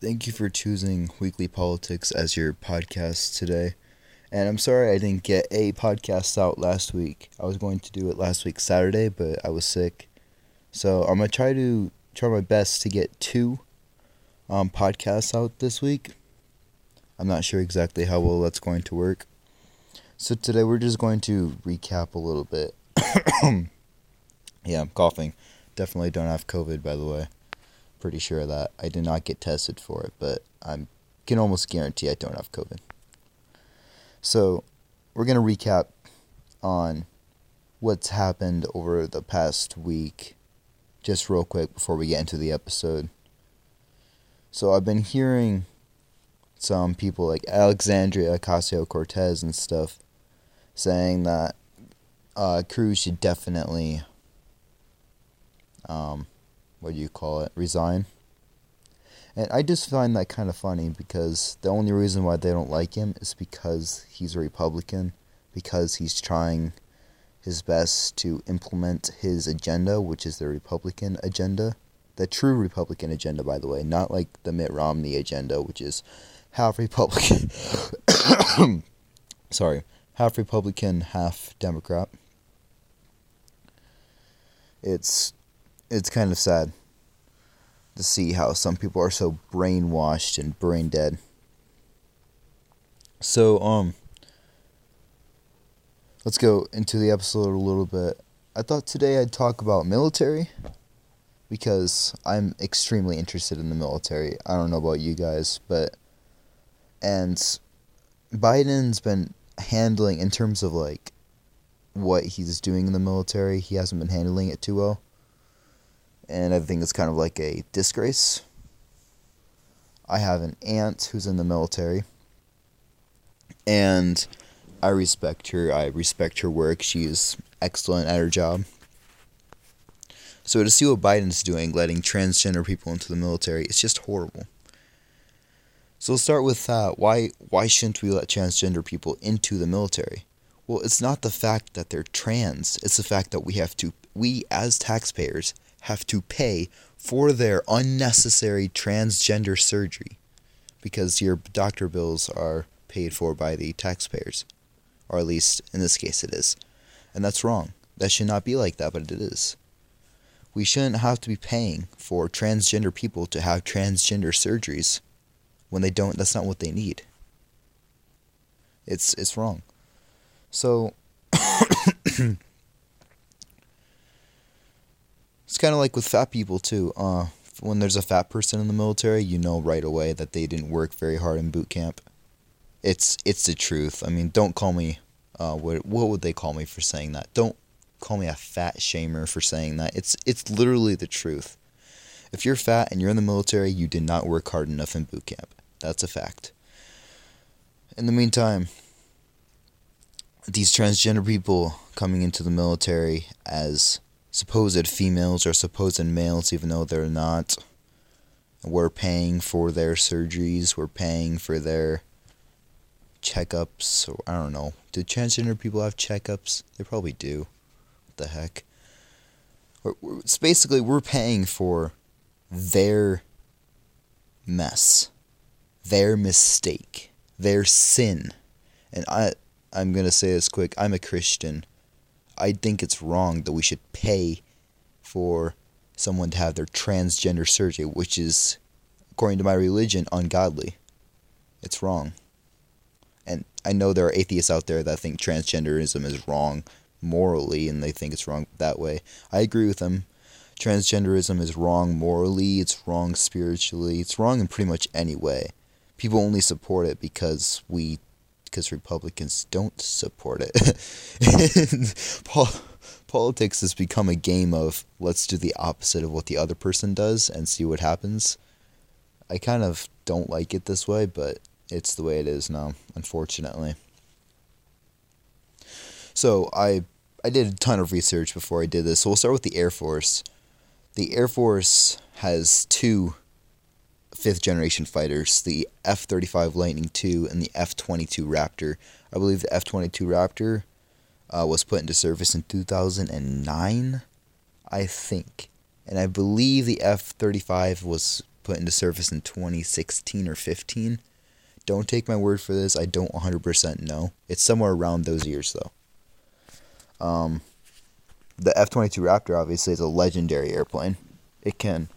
Thank you for choosing Weekly Politics as your podcast today. And I'm sorry I didn't get a podcast out last week. I was going to do it last week Saturday, but I was sick. So I'm gonna try to try my best to get two um, podcasts out this week. I'm not sure exactly how well that's going to work. So today we're just going to recap a little bit. yeah, I'm coughing. Definitely don't have COVID, by the way. Pretty sure of that. I did not get tested for it, but I can almost guarantee I don't have COVID. So, we're going to recap on what's happened over the past week, just real quick before we get into the episode. So, I've been hearing some people like Alexandria Ocasio Cortez and stuff saying that uh, Cruz should definitely, um, what do you call it, resign. And I just find that kind of funny because the only reason why they don't like him is because he's a Republican, because he's trying his best to implement his agenda, which is the Republican agenda. The true Republican agenda, by the way, not like the Mitt Romney agenda, which is half Republican. Sorry, half Republican, half Democrat. It's it's kind of sad to see how some people are so brainwashed and brain dead. So um let's go into the episode a little bit. I thought today I'd talk about military because I'm extremely interested in the military. I don't know about you guys, but and Biden's been handling in terms of like what he's doing in the military, he hasn't been handling it too well. And I think it's kind of like a disgrace. I have an aunt who's in the military. And I respect her. I respect her work. She's excellent at her job. So to see what Biden's doing, letting transgender people into the military, it's just horrible. So let's start with uh, why why shouldn't we let transgender people into the military? Well, it's not the fact that they're trans. It's the fact that we have to we as taxpayers have to pay for their unnecessary transgender surgery because your doctor bills are paid for by the taxpayers. Or at least in this case it is. And that's wrong. That should not be like that, but it is. We shouldn't have to be paying for transgender people to have transgender surgeries when they don't that's not what they need it's it's wrong so it's kind of like with fat people too uh when there's a fat person in the military you know right away that they didn't work very hard in boot camp. It's it's the truth. I mean don't call me uh what what would they call me for saying that? Don't call me a fat shamer for saying that. It's it's literally the truth. If you're fat and you're in the military, you did not work hard enough in boot camp. That's a fact. In the meantime, these transgender people coming into the military as supposed females or supposed males, even though they're not, we're paying for their surgeries, we're paying for their checkups. Or, I don't know. Do transgender people have checkups? They probably do. What the heck? It's basically we're paying for their mess their mistake, their sin. And I I'm going to say this quick. I'm a Christian. I think it's wrong that we should pay for someone to have their transgender surgery, which is according to my religion ungodly. It's wrong. And I know there are atheists out there that think transgenderism is wrong morally and they think it's wrong that way. I agree with them. Transgenderism is wrong morally, it's wrong spiritually, it's wrong in pretty much any way people only support it because we because Republicans don't support it. politics has become a game of let's do the opposite of what the other person does and see what happens. I kind of don't like it this way, but it's the way it is now, unfortunately. So I I did a ton of research before I did this. So we'll start with the Air Force. The Air Force has two fifth generation fighters, the F 35 Lightning II and the F 22 Raptor. I believe the F 22 Raptor uh, was put into service in 2009, I think. And I believe the F 35 was put into service in 2016 or 15. Don't take my word for this. I don't 100% know. It's somewhere around those years though. Um, the F 22 Raptor obviously is a legendary airplane. It can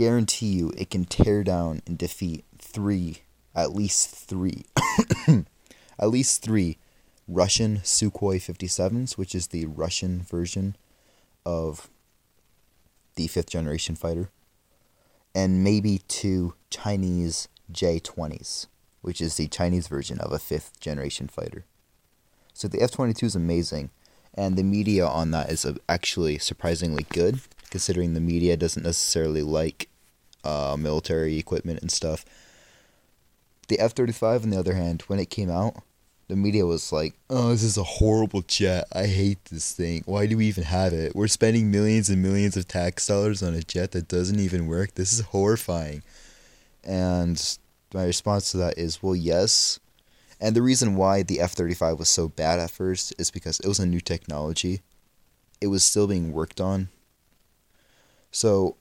guarantee you it can tear down and defeat three, at least three, at least three Russian Sukhoi 57s, which is the Russian version of the fifth generation fighter, and maybe two Chinese J 20s, which is the Chinese version of a fifth generation fighter. So the F 22 is amazing and the media on that is uh, actually surprisingly good considering the media doesn't necessarily like uh, military equipment and stuff the f-35 on the other hand when it came out the media was like oh this is a horrible jet i hate this thing why do we even have it we're spending millions and millions of tax dollars on a jet that doesn't even work this is horrifying and my response to that is well yes and the reason why the F 35 was so bad at first is because it was a new technology. It was still being worked on. So,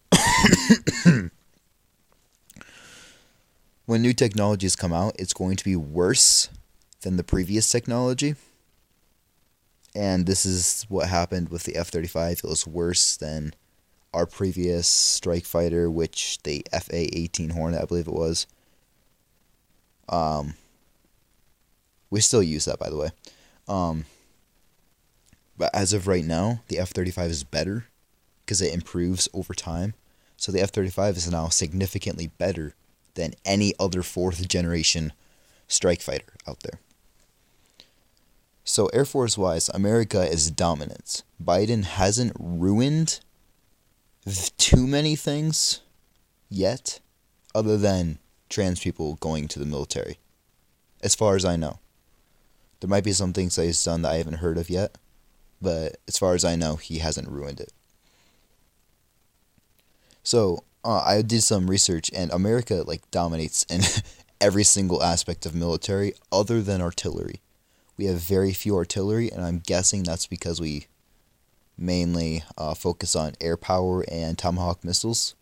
when new technologies come out, it's going to be worse than the previous technology. And this is what happened with the F 35. It was worse than our previous strike fighter, which the FA 18 Hornet, I believe it was. Um, we still use that, by the way. Um, but as of right now, the F 35 is better because it improves over time. So the F 35 is now significantly better than any other fourth generation strike fighter out there. So, Air Force wise, America is dominant. Biden hasn't ruined too many things yet, other than trans people going to the military, as far as I know. There might be some things that he's done that I haven't heard of yet, but as far as I know, he hasn't ruined it. So uh, I did some research, and America like dominates in every single aspect of military other than artillery. We have very few artillery, and I'm guessing that's because we mainly uh, focus on air power and tomahawk missiles,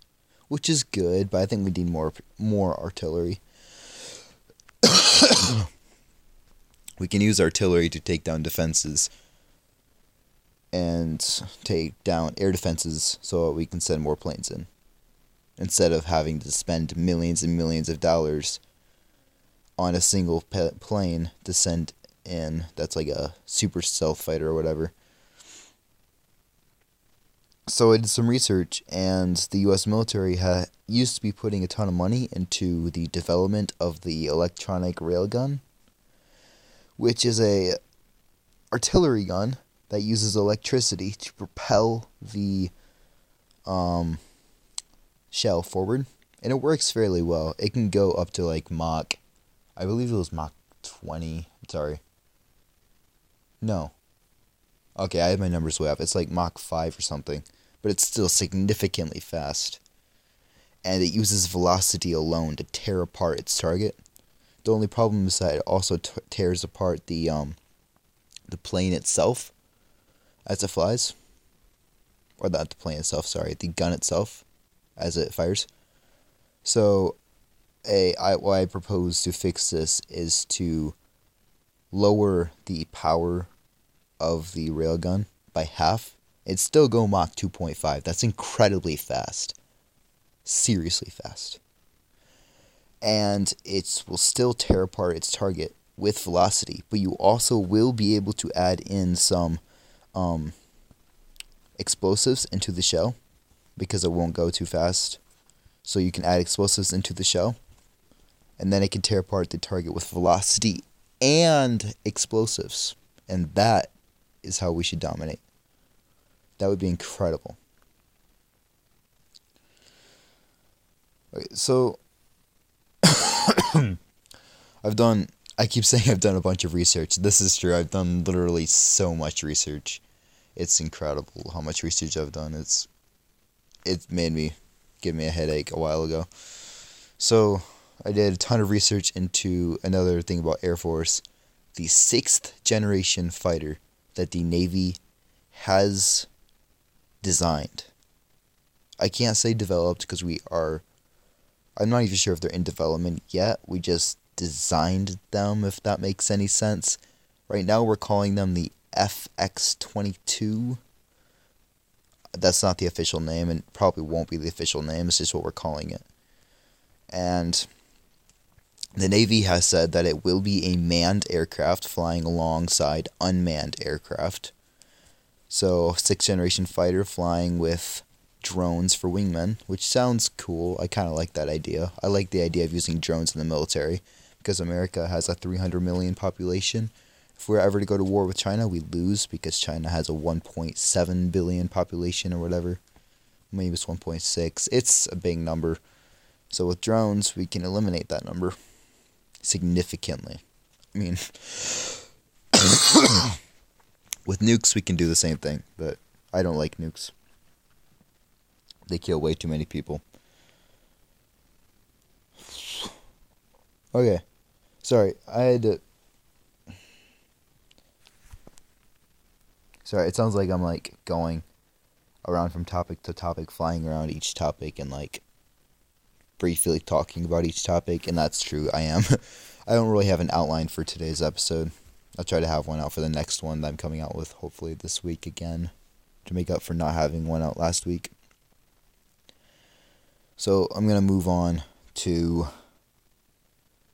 which is good. But I think we need more more artillery. we can use artillery to take down defenses and take down air defenses so we can send more planes in instead of having to spend millions and millions of dollars on a single pe- plane to send in that's like a super stealth fighter or whatever so I did some research, and the U.S. military ha- used to be putting a ton of money into the development of the electronic railgun, which is a artillery gun that uses electricity to propel the um, shell forward, and it works fairly well. It can go up to like Mach, I believe it was Mach twenty. Sorry. No. Okay, I have my numbers way off. It's like Mach five or something, but it's still significantly fast. And it uses velocity alone to tear apart its target. The only problem is that it also t- tears apart the um, the plane itself as it flies, or not the plane itself. Sorry, the gun itself as it fires. So, a I what I propose to fix this is to lower the power of the railgun by half. It'd still go Mach 2.5. That's incredibly fast. Seriously fast and it will still tear apart its target with velocity, but you also will be able to add in some um, explosives into the shell because it won't go too fast. So you can add explosives into the shell, and then it can tear apart the target with velocity and explosives. And that is how we should dominate. That would be incredible. Okay, so I've done. I keep saying I've done a bunch of research. This is true. I've done literally so much research. It's incredible how much research I've done. It's it made me give me a headache a while ago. So I did a ton of research into another thing about Air Force, the sixth generation fighter that the Navy has designed. I can't say developed because we are I'm not even sure if they're in development yet. We just designed them, if that makes any sense. Right now, we're calling them the FX22. That's not the official name, and probably won't be the official name. It's just what we're calling it. And the Navy has said that it will be a manned aircraft flying alongside unmanned aircraft. So, sixth generation fighter flying with drones for wingmen, which sounds cool. I kind of like that idea. I like the idea of using drones in the military because America has a 300 million population. If we're ever to go to war with China, we lose because China has a 1.7 billion population or whatever. Maybe it's 1.6. It's a big number. So with drones, we can eliminate that number significantly. I mean, with nukes, we can do the same thing, but I don't like nukes. They kill way too many people. Okay. Sorry, I had to. Sorry, it sounds like I'm like going around from topic to topic, flying around each topic and like briefly talking about each topic, and that's true. I am. I don't really have an outline for today's episode. I'll try to have one out for the next one that I'm coming out with, hopefully this week again, to make up for not having one out last week. So I'm going to move on to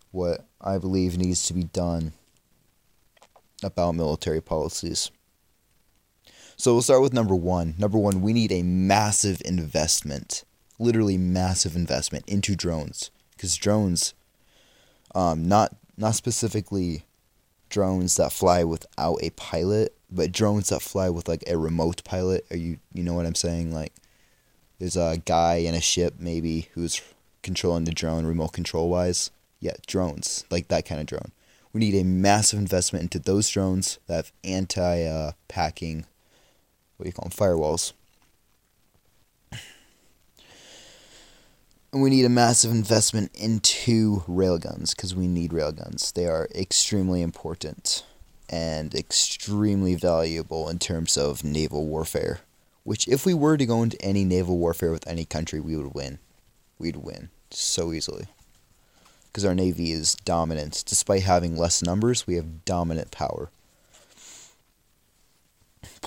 what I believe needs to be done about military policies. So we'll start with number one. Number one, we need a massive investment, literally massive investment into drones, because drones, um, not not specifically drones that fly without a pilot, but drones that fly with like a remote pilot. Are you you know what I'm saying? Like there's a guy in a ship maybe who's controlling the drone remote control wise. Yeah, drones like that kind of drone. We need a massive investment into those drones that have anti uh, packing. What do you call them? Firewalls. And we need a massive investment into railguns because we need railguns. They are extremely important and extremely valuable in terms of naval warfare which if we were to go into any naval warfare with any country, we would win. We'd win so easily. Because our navy is dominant. Despite having less numbers, we have dominant power.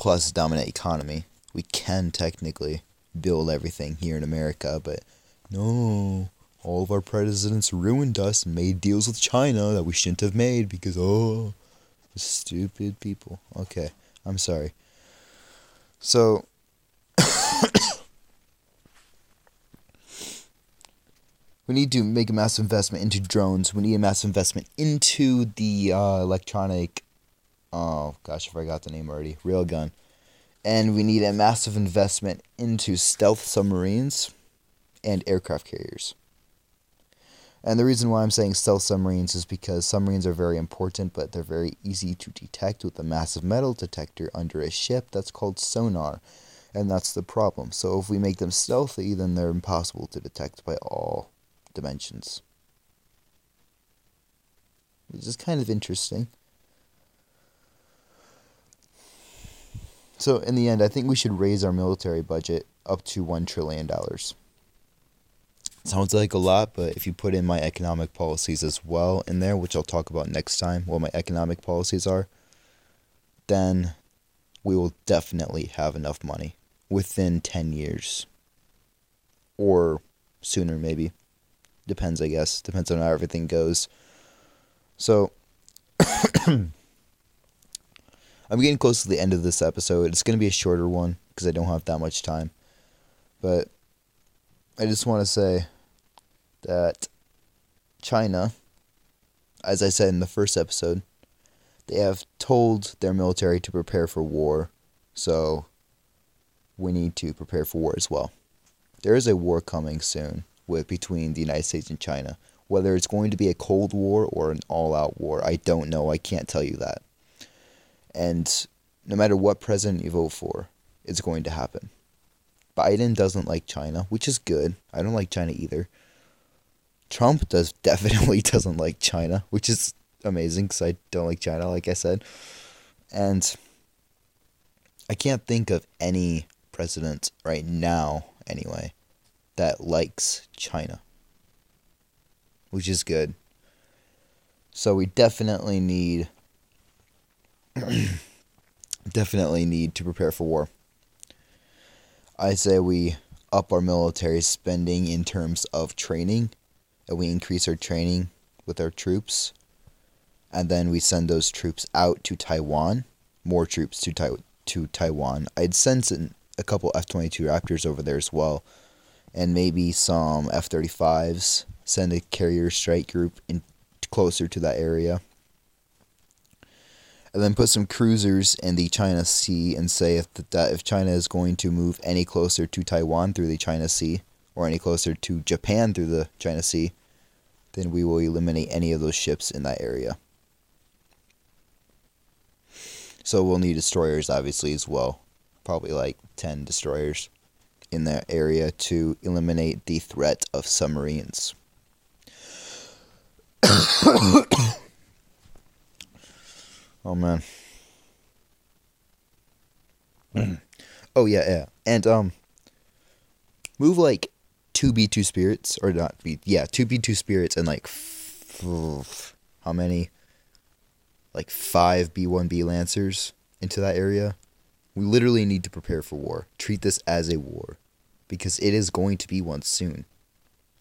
Plus dominant economy. We can technically build everything here in America, but no. All of our presidents ruined us and made deals with China that we shouldn't have made because oh stupid people. Okay, I'm sorry. So we need to make a massive investment into drones. We need a massive investment into the uh, electronic. Oh gosh, I forgot the name already. Railgun, and we need a massive investment into stealth submarines and aircraft carriers. And the reason why I'm saying stealth submarines is because submarines are very important, but they're very easy to detect with a massive metal detector under a ship that's called sonar. And that's the problem. So if we make them stealthy, then they're impossible to detect by all dimensions. Which is kind of interesting. So, in the end, I think we should raise our military budget up to $1 trillion. Sounds like a lot, but if you put in my economic policies as well in there, which I'll talk about next time, what my economic policies are, then we will definitely have enough money within 10 years. Or sooner, maybe. Depends, I guess. Depends on how everything goes. So, I'm getting close to the end of this episode. It's going to be a shorter one because I don't have that much time. But I just want to say that China, as I said in the first episode, they have told their military to prepare for war. So we need to prepare for war as well. There is a war coming soon with between the United States and China. Whether it's going to be a cold war or an all-out war, I don't know. I can't tell you that. And no matter what president you vote for, it's going to happen. Biden doesn't like China, which is good. I don't like China either. Trump does definitely doesn't like China, which is amazing because I don't like China, like I said. And I can't think of any president right now, anyway, that likes China. which is good. So we definitely need definitely need to prepare for war. I say we up our military spending in terms of training, and we increase our training with our troops, and then we send those troops out to Taiwan, more troops to tai- to Taiwan. I'd send a couple F twenty two Raptors over there as well, and maybe some F thirty fives. Send a carrier strike group in closer to that area and then put some cruisers in the China Sea and say if that if China is going to move any closer to Taiwan through the China Sea or any closer to Japan through the China Sea, then we will eliminate any of those ships in that area. So we'll need destroyers obviously as well. Probably like 10 destroyers in that area to eliminate the threat of submarines. Oh man. oh yeah, yeah. And um move like two B two spirits or not B yeah, two B two spirits and like how many? Like five B one B lancers into that area. We literally need to prepare for war. Treat this as a war. Because it is going to be one soon.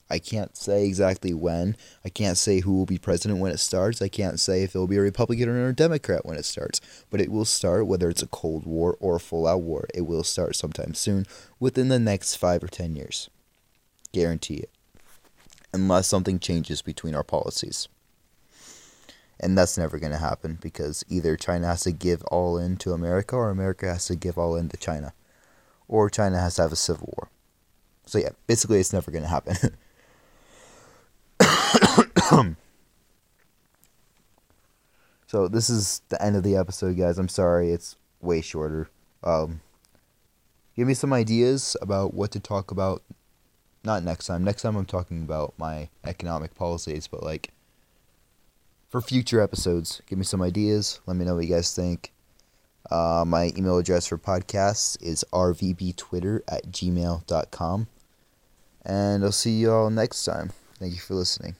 I can't say exactly when. I can't say who will be president when it starts. I can't say if it will be a Republican or a Democrat when it starts. But it will start, whether it's a Cold War or a full out war. It will start sometime soon, within the next five or ten years. Guarantee it. Unless something changes between our policies. And that's never going to happen because either China has to give all in to America or America has to give all in to China. Or China has to have a civil war. So, yeah, basically, it's never going to happen. so this is the end of the episode, guys. I'm sorry it's way shorter. Um, give me some ideas about what to talk about. Not next time. Next time I'm talking about my economic policies, but like for future episodes, give me some ideas. Let me know what you guys think. Uh, my email address for podcasts is rvbtwitter at gmail.com. And I'll see you all next time. Thank you for listening.